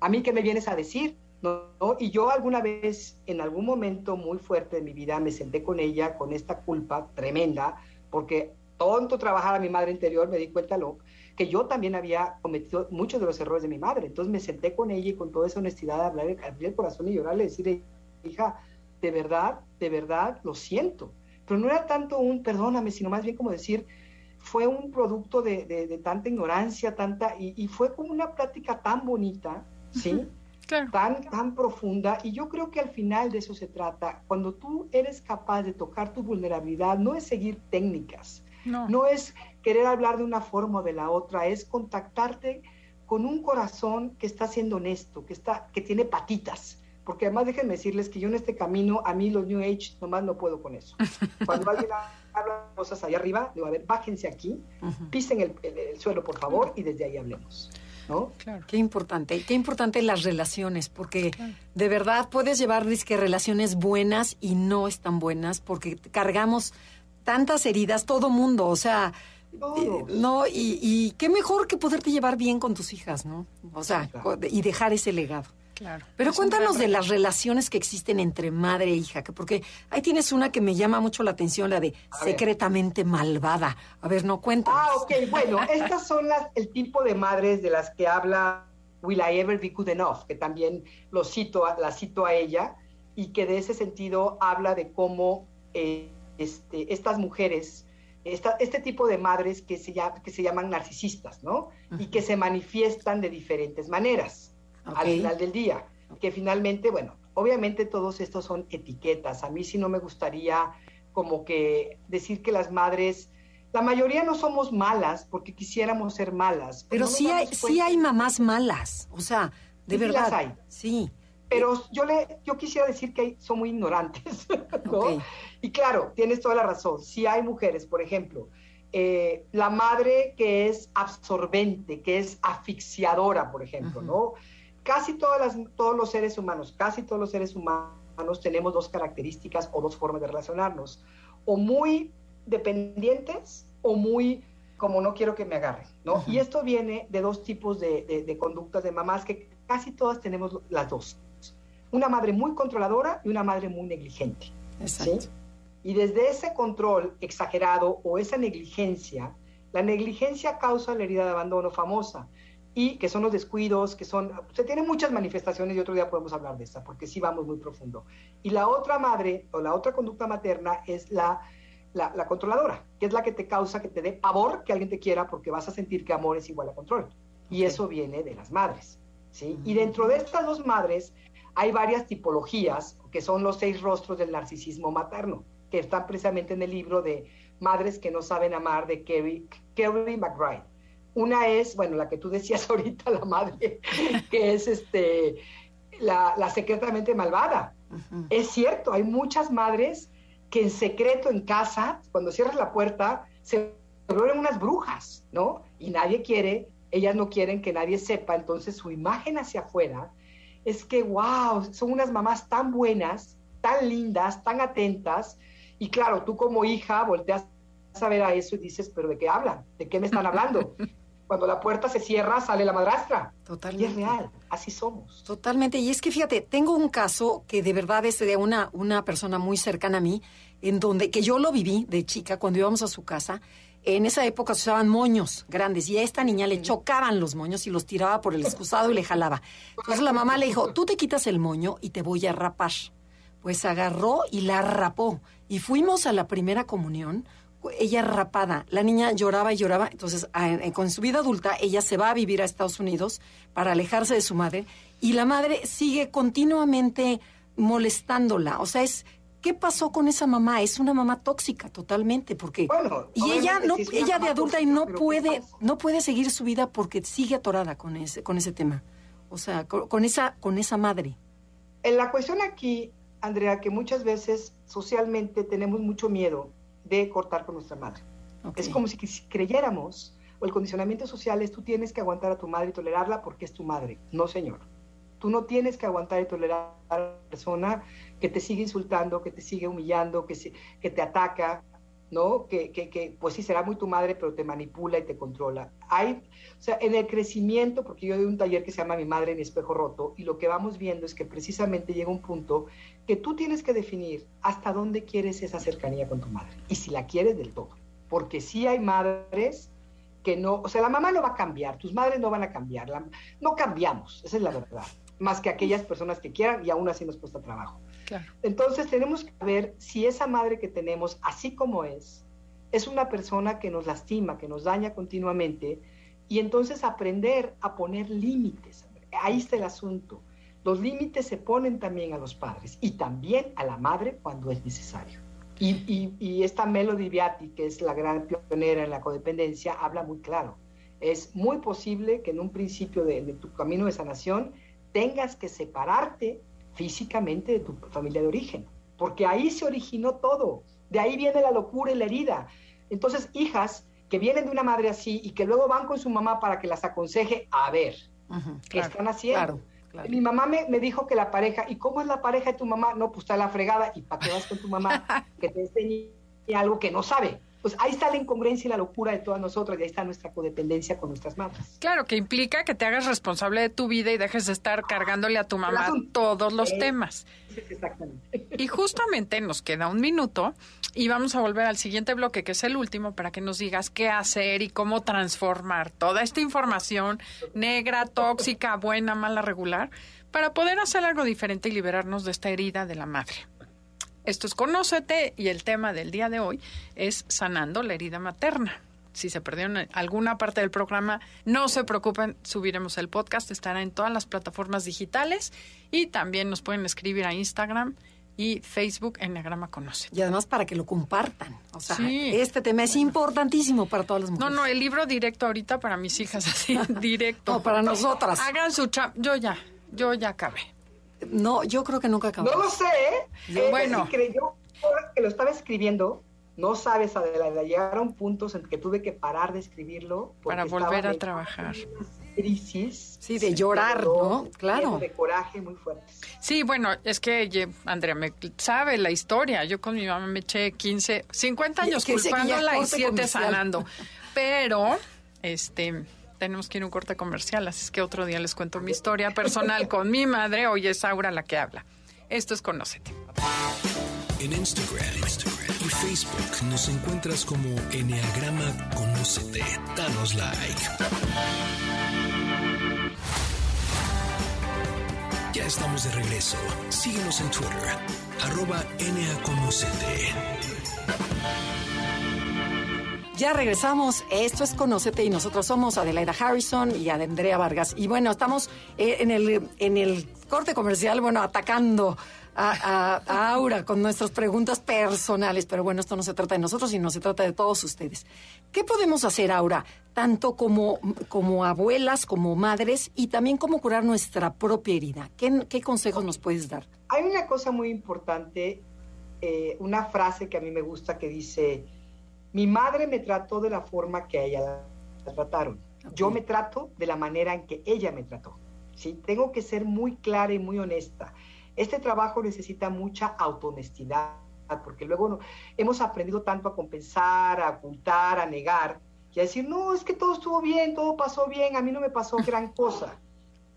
¿A mí qué me vienes a decir? ¿No? ¿No? Y yo alguna vez, en algún momento muy fuerte de mi vida, me senté con ella con esta culpa tremenda, porque tonto trabajar a mi madre interior, me di cuenta lo, que yo también había cometido muchos de los errores de mi madre. Entonces me senté con ella y con toda esa honestidad, hablar, abrir el corazón y llorarle, decirle, hija, de verdad, de verdad, lo siento. Pero no era tanto un perdóname, sino más bien como decir, fue un producto de, de- de tanta ignorancia, tanta, y, y fue como una plática tan bonita, ¿sí? Claro. tan, tan profunda y yo creo que al final de eso se trata. Cuando tú eres capaz de tocar tu vulnerabilidad, no es seguir técnicas, No. no es querer hablar de una forma o de la otra, es contactarte con un corazón que está siendo honesto, que, está, que tiene patitas. Porque además déjenme decirles que yo en este camino, a mí los New Age nomás no puedo con eso. (laughs) Cuando alguien habla cosas allá arriba, digo, a ver, bájense aquí, pisen el, el- el suelo, por favor, y desde ahí hablemos. ¿no? Claro. Qué importante, qué importante las relaciones, porque de verdad puedes llevar que relaciones buenas y no están buenas, porque cargamos tantas heridas, todo mundo, o sea, eh, no, y, y qué mejor que poderte llevar bien con tus hijas, ¿no? O sea, Claro. y dejar ese legado. Claro. Pero cuéntanos de las relaciones que existen entre madre e hija, que porque ahí tienes una que me llama mucho la atención, la de A ver. secretamente malvada. A ver, no cuéntanos. Ah, ok, bueno, (laughs) estas son las, el tipo de madres de las que habla Will I Ever Be Good Enough, que también lo cito, a- la cito a ella, y que de ese sentido habla de cómo eh, este, estas mujeres, esta- este tipo de madres que se, llama- que se llaman narcisistas, ¿no? Y que se manifiestan de diferentes maneras al final del día. Que finalmente, bueno, obviamente todos estos son etiquetas. A mí sí no me gustaría como que decir que las madres, la mayoría no somos malas porque quisiéramos ser malas. Pero no nos sí hay, sí hay mamás malas, o sea, de Sí, sí verdad. las hay. Sí. Pero yo, le, yo quisiera decir que son muy ignorantes, (laughs) ¿no? Y claro, tienes toda la razón. Si hay mujeres, por ejemplo, eh, la madre que es absorbente, que es asfixiadora, por ejemplo. ¿no? Casi todas las, todos los seres humanos, casi todos los seres humanos tenemos dos características o dos formas de relacionarnos. O muy dependientes o muy como no quiero que me agarren, ¿no? Y esto viene de dos tipos de, de- de conductas de mamás que casi todas tenemos las dos. Una madre muy controladora y una madre muy negligente. Exacto. ¿sí? Y desde ese control exagerado o esa negligencia, la negligencia causa la herida de abandono famosa y que son los descuidos, que son, se tienen muchas manifestaciones y otro día podemos hablar de esta, porque sí vamos muy profundo. Y la otra madre o la otra conducta materna es la, la, la controladora, que es la que te causa que te dé pavor que alguien te quiera porque vas a sentir que amor es igual a control. Y eso viene de las madres. ¿sí? Y dentro de estas dos madres hay varias tipologías, que son los seis rostros del narcisismo materno, que están precisamente en el libro de Madres que no saben amar de Kerry, Kerry McBride. Una es, bueno, la que tú decías (laughs) ahorita, la madre, que es este, la, la secretamente malvada. Es cierto, hay muchas madres que en secreto en casa, cuando cierras la puerta, se vuelven unas brujas, ¿no? Y nadie quiere, ellas no quieren que nadie sepa, entonces su imagen hacia afuera es que, wow, son unas mamás tan buenas, tan lindas, tan atentas, y claro, tú como hija volteas a ver a eso y dices, pero ¿de qué hablan? ¿De qué me están hablando? (laughs) Cuando la puerta se cierra, sale la madrastra. Y Totalmente. es real, así somos. Totalmente. Y es que fíjate, tengo un caso que de verdad es de una, una persona muy cercana a mí, en donde, que yo lo viví de chica cuando íbamos a su casa. En esa época se usaban moños grandes y a esta niña le chocaban los moños y los tiraba por el excusado y le jalaba. Entonces la mamá le dijo, tú te quitas el moño y te voy a rapar. Pues agarró y la rapó. Y fuimos a la primera comunión, ella rapada. La niña lloraba y lloraba. Entonces, en- con su vida adulta, ella se va a vivir a Estados Unidos para alejarse de su madre. Y la madre sigue continuamente molestándola. O sea, es. ¿Qué pasó con esa mamá? Es una mamá tóxica totalmente, porque Bueno, y ella no, sí ella de adulta y no pero ¿qué puede, no puede seguir su vida porque sigue atorada con ese, con ese tema. O sea, con, con esa, con esa madre. En la cuestión aquí, Andrea, que muchas veces socialmente tenemos mucho miedo de cortar con nuestra madre. Es como si, si creyéramos, o el condicionamiento social es tú tienes que aguantar a tu madre y tolerarla porque es tu madre. No, señor. Tú no tienes que aguantar y tolerar a la persona que te sigue insultando, que te sigue humillando, que, se- que te ataca, ¿no? Que, que, que, pues sí, será muy tu madre, pero te manipula y te controla. Hay, o sea, en el crecimiento, porque yo doy un taller que se llama Mi Madre en mi espejo roto, y lo que vamos viendo es que precisamente llega un punto que tú tienes que definir hasta dónde quieres esa cercanía con tu madre, y si la quieres del todo. Porque sí hay madres que no, o sea, la mamá no va a cambiar, tus madres no van a cambiar, la- no cambiamos, esa es la verdad, más que aquellas personas que quieran y aún así nos cuesta trabajo. Entonces tenemos que ver si esa madre que tenemos, así como es, es una persona que nos lastima, que nos daña continuamente, y entonces aprender a poner límites. Ahí está el asunto. Los límites se ponen también a los padres y también a la madre cuando es necesario. Y esta Melody Beatty, que es la gran pionera en la codependencia, habla muy claro. Es muy posible que en un principio de, de tu camino de sanación tengas que separarte físicamente de tu familia de origen, porque ahí se originó todo, de ahí viene la locura y la herida. Entonces, hijas que vienen de una madre así y que luego van con su mamá para que las aconseje, a ver, ¿qué claro, están haciendo? Claro, claro. Mi mamá me, me dijo que la pareja, ¿y cómo es la pareja de tu mamá? No, pues está la fregada, ¿y para qué vas con tu mamá (laughs) que te enseñe algo que no sabe? Pues ahí está la incongruencia y la locura de todas nosotras, y ahí está nuestra codependencia con nuestras madres. Claro, que implica que te hagas responsable de tu vida y dejes de estar cargándole a tu mamá todos los Eh. temas. Exactamente. Y justamente nos queda un minuto y vamos a volver al siguiente bloque, que es el último, para que nos digas qué hacer y cómo transformar toda esta información negra, tóxica, buena, mala, regular, para poder hacer algo diferente y liberarnos de esta herida de la madre. Esto es Conócete y el tema del día de hoy es sanando la herida materna. Si se perdieron alguna parte del programa, no se preocupen, subiremos el podcast, estará en todas las plataformas digitales y también nos pueden escribir a Instagram y Facebook Enneagrama Conoce. Y además para que lo compartan. O sea, Sí. este tema es importantísimo para todas las No, mujeres. no, el libro directo ahorita para mis hijas, así, (laughs) directo. No, para nosotras. Hagan su chat. Yo ya, yo ya acabé. No, yo creo que nunca No acabamos. lo sé, ¿eh? Yo- Eh, bueno. sí que lo estaba escribiendo, no sabes, Adela, llegaron puntos en que tuve que parar de escribirlo. Para volver a trabajar. crisis. Sí, de llorar, ¿no? Claro. De coraje muy fuertes. Sí, bueno, es que ye- Andrea me sabe la historia. Yo con mi mamá me eché 15, 50 Y- años culpándola y corte 7 comercial. sanando. Pero, este, tenemos que ir a un corte comercial, así es que otro día les cuento mi historia personal con mi madre. Hoy es Aura la que habla. Esto es Conócete. En Instagram, y Facebook nos encuentras como Enneagrama Conócete. Danos like. Ya estamos de regreso. Síguenos en Twitter, arroba NAConocete. Ya regresamos. Esto es Conócete y nosotros somos Adelaida Harrison y Andrea Vargas. Y bueno, estamos eh, en, el, en el corte comercial, bueno, atacando a, Aura con nuestras preguntas personales. Pero bueno, esto no se trata de nosotros, sino se trata de todos ustedes. ¿Qué podemos hacer, Aura, tanto como, como abuelas, como madres y también cómo curar nuestra propia herida? ¿Qué, qué consejos nos puedes dar? Hay una cosa muy importante, eh, una frase que a mí me gusta que dice, mi madre me trató de la forma que a ella la, trataron. Yo me trato de la manera en que ella me trató. ¿sí? Tengo que ser muy clara y muy honesta. Este trabajo necesita mucha autohonestidad, porque luego no- hemos aprendido tanto a compensar, a ocultar, a negar, y a decir, no, es que todo estuvo bien, todo pasó bien, a mí no me pasó (laughs) gran cosa.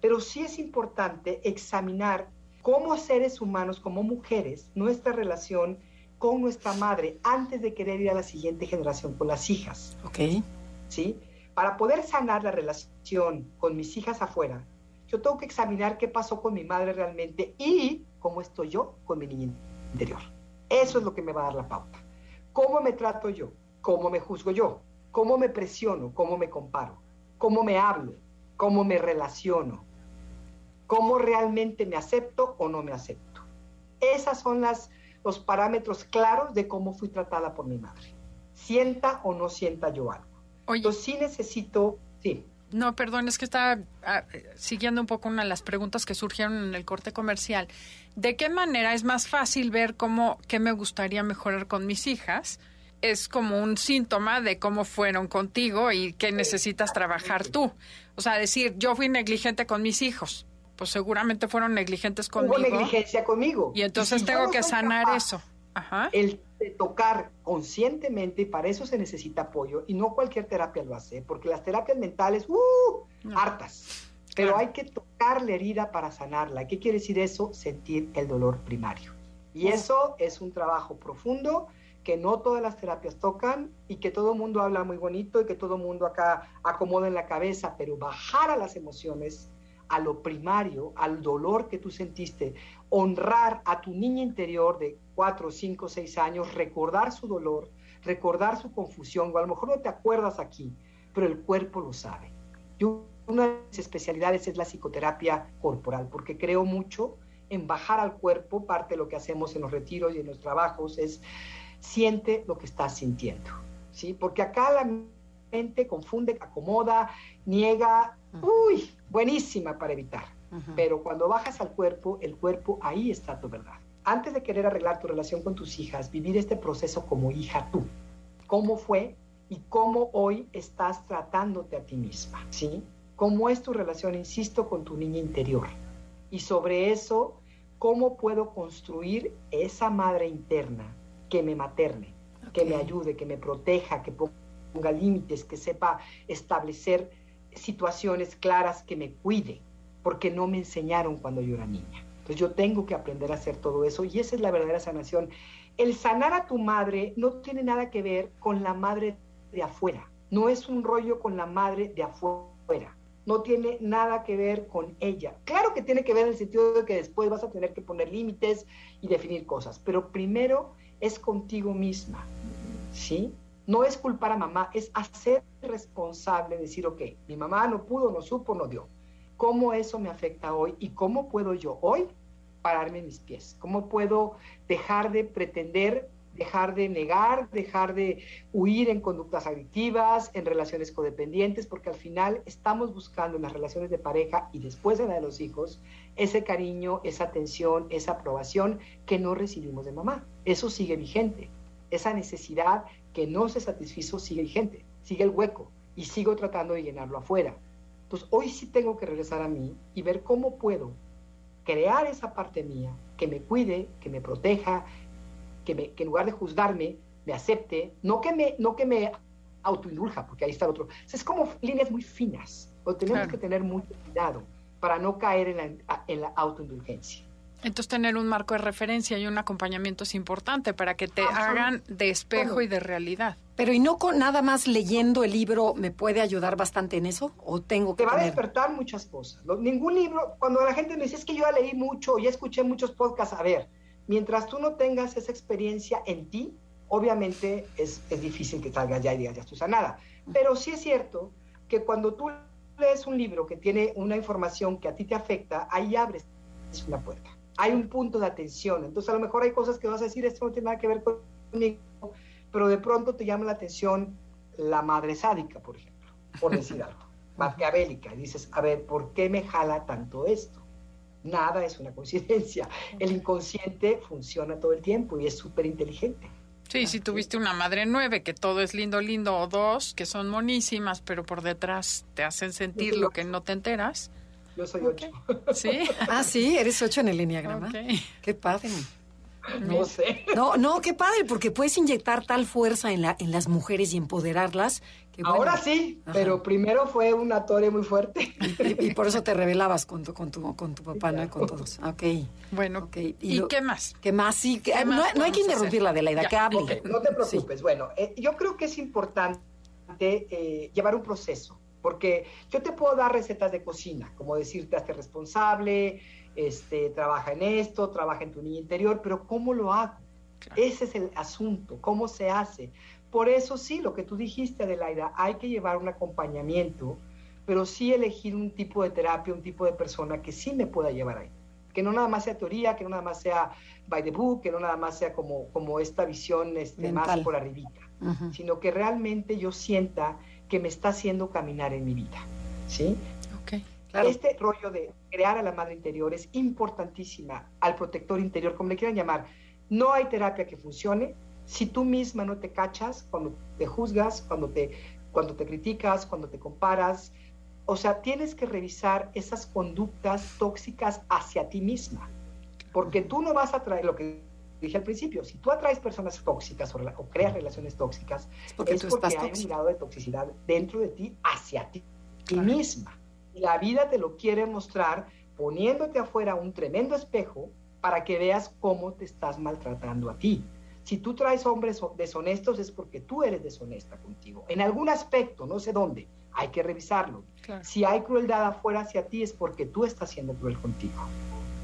Pero sí es importante examinar cómo seres humanos, como mujeres, nuestra relación con nuestra madre antes de querer ir a la siguiente generación con las hijas, ¿Ok? ¿sí? Para poder sanar la relación con mis hijas afuera, yo tengo que examinar qué pasó con mi madre realmente y cómo estoy yo con mi niña interior. Eso es lo que me va a dar la pauta. ¿Cómo me trato yo? ¿Cómo me juzgo yo? ¿Cómo me presiono? ¿Cómo me comparo? ¿Cómo me hablo? ¿Cómo me relaciono? ¿Cómo realmente me acepto o no me acepto? Esas son las, los parámetros claros de cómo fui tratada por mi madre. Sienta o no sienta yo algo. Oye, Entonces sí necesito, sí, no, perdón, es que estaba ah, eh, siguiendo un poco una de las preguntas que surgieron en el corte comercial. ¿De qué manera es más fácil ver cómo qué me gustaría mejorar con mis hijas? Es como un síntoma de cómo fueron contigo y qué necesitas trabajar tú. O sea, decir, yo fui negligente con mis hijos. Pues seguramente fueron negligentes conmigo. hubo negligencia conmigo. Y entonces si tengo no que sanar capaz eso. Ajá. El de tocar conscientemente, y para eso se necesita apoyo, y no cualquier terapia lo hace, porque las terapias mentales, ¡uh! No. hartas. Pero Claro. hay que tocar la herida para sanarla. ¿Qué quiere decir eso? Sentir el dolor primario. Y eso es un trabajo profundo que no todas las terapias tocan y que todo el mundo habla muy bonito y que todo el mundo acá acomoda en la cabeza, pero bajar a las emociones, a lo primario, al dolor que tú sentiste, honrar a tu niña interior de 4, 5, 6 años, recordar su dolor, recordar su confusión, o a lo mejor no te acuerdas aquí, pero el cuerpo lo sabe. Yo, una de mis especialidades es la psicoterapia corporal, porque creo mucho en bajar al cuerpo, parte de lo que hacemos en los retiros y en los trabajos es siente lo que estás sintiendo, ¿sí? Porque acá la mente confunde, acomoda, niega, uy, buenísima para evitar. Pero cuando bajas al cuerpo, el cuerpo, ahí está tu verdad. Antes de querer arreglar tu relación con tus hijas, vivir este proceso como hija tú. ¿Cómo fue y cómo hoy estás tratándote a ti misma? ¿Sí? ¿Cómo es tu relación, insisto, con tu niña interior? Y sobre eso, ¿cómo puedo construir esa madre interna que me materne, que me ayude, que me proteja, que ponga límites, que sepa establecer situaciones claras, que me cuide? porque no me enseñaron cuando yo era niña. Entonces yo tengo que aprender a hacer todo eso y esa es la verdadera sanación. El sanar a tu madre no tiene nada que ver con la madre de afuera, no es un rollo con la madre de afuera, no tiene nada que ver con ella. Claro que tiene que ver en el sentido de que después vas a tener que poner límites y definir cosas, pero primero es contigo misma, ¿sí? No es culpar a mamá, es hacer responsable, decir, ok, mi mamá no pudo, no supo, no dio cómo eso me afecta hoy y cómo puedo yo hoy pararme en mis pies, cómo puedo dejar de pretender, dejar de negar, dejar de huir en conductas adictivas, en relaciones codependientes, porque al final estamos buscando en las relaciones de pareja y después en la de los hijos ese cariño, esa atención, esa aprobación que no recibimos de mamá. Eso sigue vigente. Esa necesidad que no se satisfizo sigue vigente, sigue el hueco y sigo tratando de llenarlo afuera. Entonces, hoy sí tengo que regresar a mí y ver cómo puedo crear esa parte mía que me cuide, que me proteja, que, me, que en lugar de juzgarme, me acepte, no que me, no que me autoindulja, porque ahí está el otro. Es como líneas muy finas, o tenemos Claro. que tener mucho cuidado para no caer en la, en la autoindulgencia. Entonces tener un marco de referencia y un acompañamiento es importante para que te hagan de espejo y de realidad. Pero ¿y no con nada más leyendo el libro me puede ayudar bastante en eso? ¿O tengo que Te va a despertar muchas cosas. ¿no? Ningún libro, cuando la gente me dice, es que yo ya leí mucho, ya escuché muchos podcasts, a ver, mientras tú no tengas esa experiencia en ti, obviamente es, es difícil que salgas ya y digas, ya estoy sanada. Pero sí es cierto que cuando tú lees un libro que tiene una información que a ti te afecta, ahí abres una puerta. Hay un punto de atención. Entonces a lo mejor hay cosas que vas a decir, esto no tiene nada que ver conmigo, pero de pronto te llama la atención la madre sádica, por ejemplo, por decir (laughs) algo, maquiavélica. Y dices, a ver, ¿por qué me jala tanto esto? Nada es una coincidencia. El inconsciente funciona todo el tiempo y es súper inteligente. Sí, si tuviste una madre nueve, que todo es lindo, lindo, o dos, que son monísimas, pero por detrás te hacen sentir lo que no te enteras. Yo soy ocho. Sí. (laughs) Ah, sí, eres ocho en el enneagrama. Ok. Qué padre. No sé. No, no, qué padre, porque puedes inyectar tal fuerza en, la, en las mujeres y empoderarlas. Que, bueno, Ahora sí, Ajá. pero primero fue un atore muy fuerte. Y, y por eso te rebelabas con tu, con tu, con tu papá, ¿no? claro. Con todos. Ok. Bueno, Ok, ¿y, y lo- qué más? ¿Qué más? Sí, que- ¿Qué no, más no hay que podemos interrumpirla, hacer? Adelaida, Ya, que hable. No te preocupes. Bueno, eh, yo creo que es importante eh, llevar un proceso, porque yo te puedo dar recetas de cocina, como decirte, hazte responsable, este, trabaja en esto, trabaja en tu niño interior, pero ¿cómo lo hago? Claro. Ese es el asunto, ¿cómo se hace? Por eso sí, lo que tú dijiste, Adelaida, hay que llevar un acompañamiento, pero sí elegir un tipo de terapia, un tipo de persona que sí me pueda llevar ahí. Que no nada más sea teoría, que no nada más sea by the book, que no nada más sea como, como esta visión este, más por arribita, Ujú. sino que realmente yo sienta que me está haciendo caminar en mi vida. ¿Sí? Ok. Claro. Este rollo de crear a la madre interior es importantísima, al protector interior, como le quieran llamar. No hay terapia que funcione si tú misma no te cachas cuando te juzgas, cuando te, cuando te criticas, cuando te comparas. O sea, tienes que revisar esas conductas tóxicas hacia ti misma, porque tú no vas a traer lo que dije al principio, si tú atraes personas tóxicas o, o creas relaciones tóxicas, Es porque es tú porque estás hay un grado de toxicidad dentro de ti hacia ti, ti Claro. misma. Y la vida te lo quiere mostrar poniéndote afuera un tremendo espejo para que veas cómo te estás maltratando a ti. Si tú traes hombres deshonestos es porque tú eres deshonesta contigo. En algún aspecto, no sé dónde, hay que revisarlo. Claro. Si hay crueldad afuera hacia ti es porque tú estás siendo cruel contigo.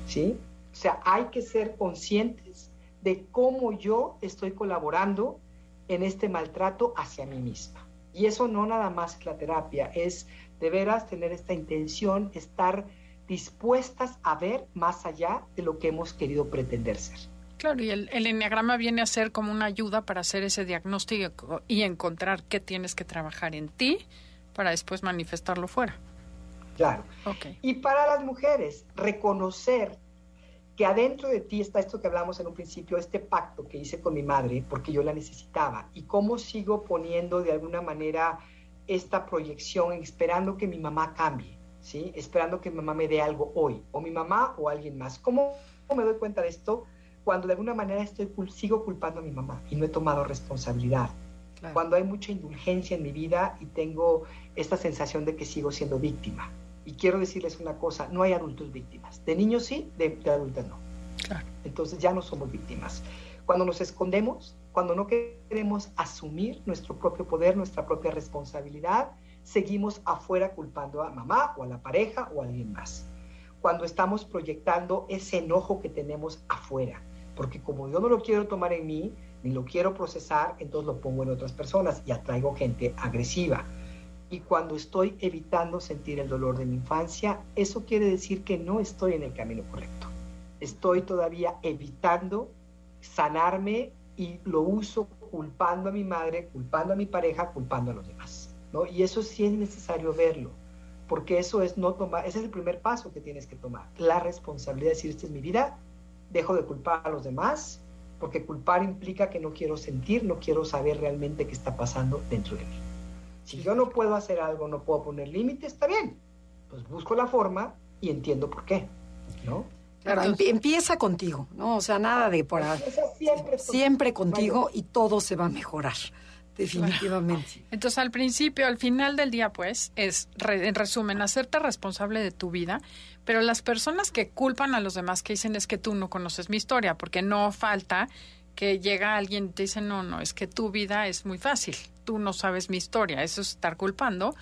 ¿Sí? O sea, hay que ser conscientes de cómo yo estoy colaborando en este maltrato hacia mí misma. Y eso no nada más es la terapia, es de veras tener esta intención, estar dispuestas a ver más allá de lo que hemos querido pretender ser. Claro, y el, el enneagrama viene a ser como una ayuda para hacer ese diagnóstico y encontrar qué tienes que trabajar en ti para después manifestarlo fuera. Claro. Ok. Y para las mujeres, reconocer que adentro de ti está esto que hablamos en un principio, este pacto que hice con mi madre, porque yo la necesitaba, y cómo sigo poniendo de alguna manera esta proyección esperando que mi mamá cambie, ¿sí? Esperando que mi mamá me dé algo hoy, o mi mamá o alguien más. ¿Cómo me doy cuenta de esto? Cuando de alguna manera estoy, sigo culpando a mi mamá y no he tomado responsabilidad Claro. cuando hay mucha indulgencia en mi vida y tengo esta sensación de que sigo siendo víctima. Y quiero decirles una cosa, no hay adultos víctimas. De niños sí, de, de adultos no. Claro. Entonces ya no somos víctimas. Cuando nos escondemos, cuando no queremos asumir nuestro propio poder, nuestra propia responsabilidad, seguimos afuera culpando a mamá o a la pareja o a alguien más. Cuando estamos proyectando ese enojo que tenemos afuera, porque como yo no lo quiero tomar en mí, ni lo quiero procesar, entonces lo pongo en otras personas y atraigo gente agresiva. Y cuando estoy evitando sentir el dolor de mi infancia, eso quiere decir que no estoy en el camino correcto. Estoy todavía evitando sanarme y lo uso culpando a mi madre, culpando a mi pareja, culpando a los demás. ¿no? Y eso sí es necesario verlo, porque eso es no tomar, ese es el primer paso que tienes que tomar, la responsabilidad de decir, esta es mi vida, dejo de culpar a los demás, porque culpar implica que no quiero sentir, no quiero saber realmente qué está pasando dentro de mí. Si yo no puedo hacer algo, no puedo poner límites, está bien. Pues busco la forma y entiendo por qué, ¿no? Claro, Entonces- empieza contigo, ¿no? O sea, nada de por ahí. Empieza siempre, Siempre contigo y todo se va a mejorar. definitivamente. Entonces, al principio, al final del día, pues, es, re- en resumen, hacerte responsable de tu vida, pero las personas que culpan a los demás que dicen es que tú no conoces mi historia, porque no falta que llega alguien y te dice, no, no, es que tu vida es muy fácil, tú no sabes mi historia, eso es estar culpando.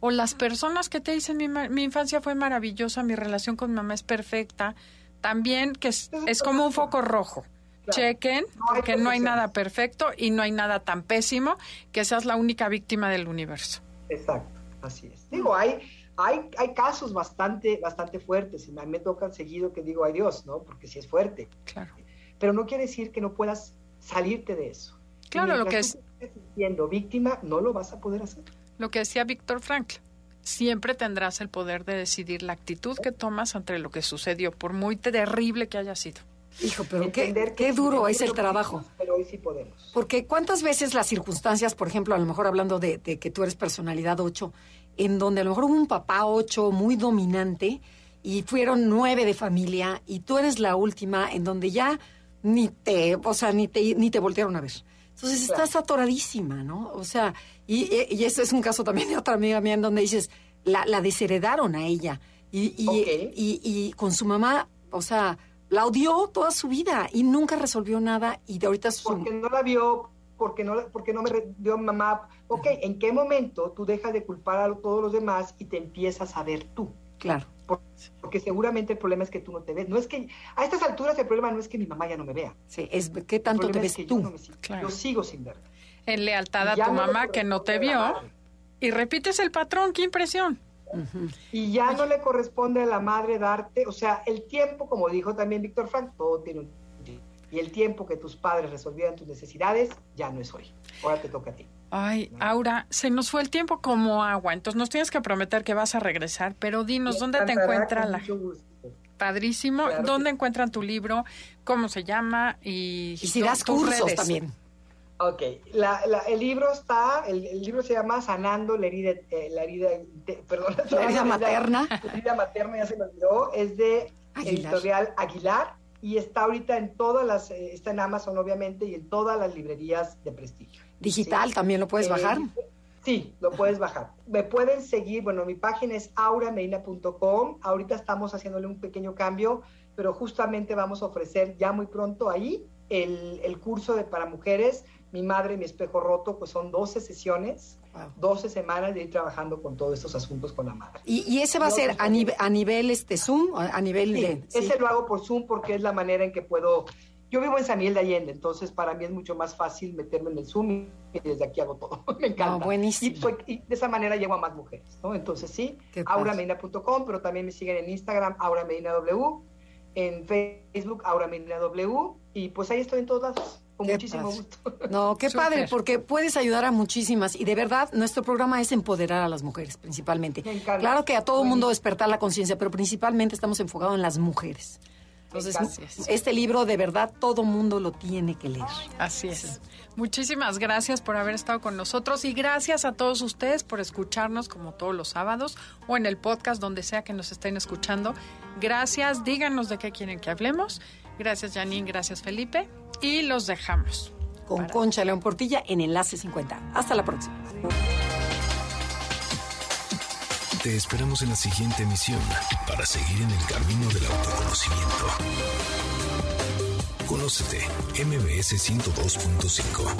O las personas que te dicen, mi, infancia fue maravillosa, mi relación con mi mamá es perfecta, también que es, es como un foco rojo. Claro. Chequen, porque no hay nada perfecto y no hay nada tan pésimo que seas la única víctima del universo. Exacto, así es. Digo, hay, hay, hay casos bastante, bastante fuertes y me, me tocan seguido que digo, ay Dios, ¿no? Porque sí es fuerte. Claro. Pero no quiere decir que no puedas salirte de eso. Claro, lo que tú siendo víctima, no lo vas a poder hacer. Lo que decía Víctor Frankl, siempre tendrás el poder de decidir la actitud que tomas ante lo que sucedió, por muy terrible que haya sido. Hijo, pero qué, que qué duro es el trabajo. Pero hoy sí podemos. Porque cuántas veces las circunstancias, por ejemplo, a lo mejor hablando de, de que tú eres personalidad 8, en donde a lo mejor hubo un papá 8 muy dominante y fueron nueve de familia y tú eres la última en donde ya ni te, o sea, ni te, ni te voltearon a ver. Entonces Claro. estás atoradísima, ¿no? O sea, y, y, ese es un caso también de otra amiga mía en donde dices, la, la desheredaron a ella y, y, y, y con su mamá, o sea, la odió toda su vida y nunca resolvió nada y de ahorita su... Porque no la vio, porque no, porque no me vio mamá. Ok, ¿en qué momento tú dejas de culpar a todos los demás y te empiezas a ver tú? Claro. Por- Porque seguramente el problema es que tú no te ves. No es que, a estas alturas el problema no es que mi mamá ya no me vea. Sí, es qué El tanto te ves es que tú. Yo, no me sigo, Claro. yo sigo sin ver. En lealtad a tu mamá que no te vio y repites el patrón, qué impresión. Y ya no le corresponde a la madre darte, o sea, el tiempo, como dijo también Víctor Frank, todo tiene un tiempo. Y el tiempo que tus padres resolvieran tus necesidades ya no es hoy. Ahora te toca a ti. Ay, Aura, se nos fue el tiempo como agua, entonces nos tienes que prometer que vas a regresar, pero dinos, ¿dónde te encuentra la... Padrísimo, Claro ¿dónde encuentran tu libro? ¿Cómo se llama? Y, Y si das tus cursos redes. también. Ok, la, la- el libro está, el, el libro se llama Sanando la herida, eh, la herida, de- perdón, La herida (laughs) materna. La herida materna ya se me olvidó, es de Aguilar. editorial Aguilar y está ahorita en todas las, eh, está en Amazon obviamente y en todas las librerías de prestigio. Digital Sí. también lo puedes Eh, bajar. Sí, lo puedes bajar. Me pueden seguir, bueno, mi página es aurameina.com. Ahorita estamos haciéndole un pequeño cambio, pero justamente vamos a ofrecer ya muy pronto ahí el, el curso de para mujeres, Mi Madre, Mi Espejo Roto, pues son 12 sesiones. 12 semanas de ir trabajando con todos estos asuntos con la madre. Y, y ese va a ser a, nive- a nivel este Zoom, a nivel Sí, de... sí. ese lo hago por Zoom porque es la manera en que puedo. Yo vivo en San Miguel de Allende, entonces para mí es mucho más fácil meterme en el Zoom y desde aquí hago todo. (laughs) Me encanta. No, buenísimo. Y, soy- y de esa manera llego a más mujeres, ¿no? Entonces sí, auramedina.com, pero también me siguen en Instagram, auramedinaw, en Facebook, auramedinaw, y pues ahí estoy en todos lados, con Qué muchísimo padre. gusto. (laughs) No, qué padre, porque puedes ayudar a muchísimas. Y de verdad, nuestro programa es empoderar a las mujeres, principalmente. Me encanta. Claro que a todo mundo Buenísimo. despertar la conciencia, pero principalmente estamos enfocados en las mujeres. Entonces, este libro de verdad todo mundo lo tiene que leer. Así es. Muchísimas gracias por haber estado con nosotros y gracias a todos ustedes por escucharnos como todos los sábados o en el podcast donde sea que nos estén escuchando. Gracias, díganos de qué quieren que hablemos. Gracias Janine, gracias Felipe y los dejamos. Con Para- Concha León Portilla en Enlace 50. Hasta la próxima. Te esperamos en la siguiente emisión para seguir en el camino del autoconocimiento. Conócete, MBS 102.5.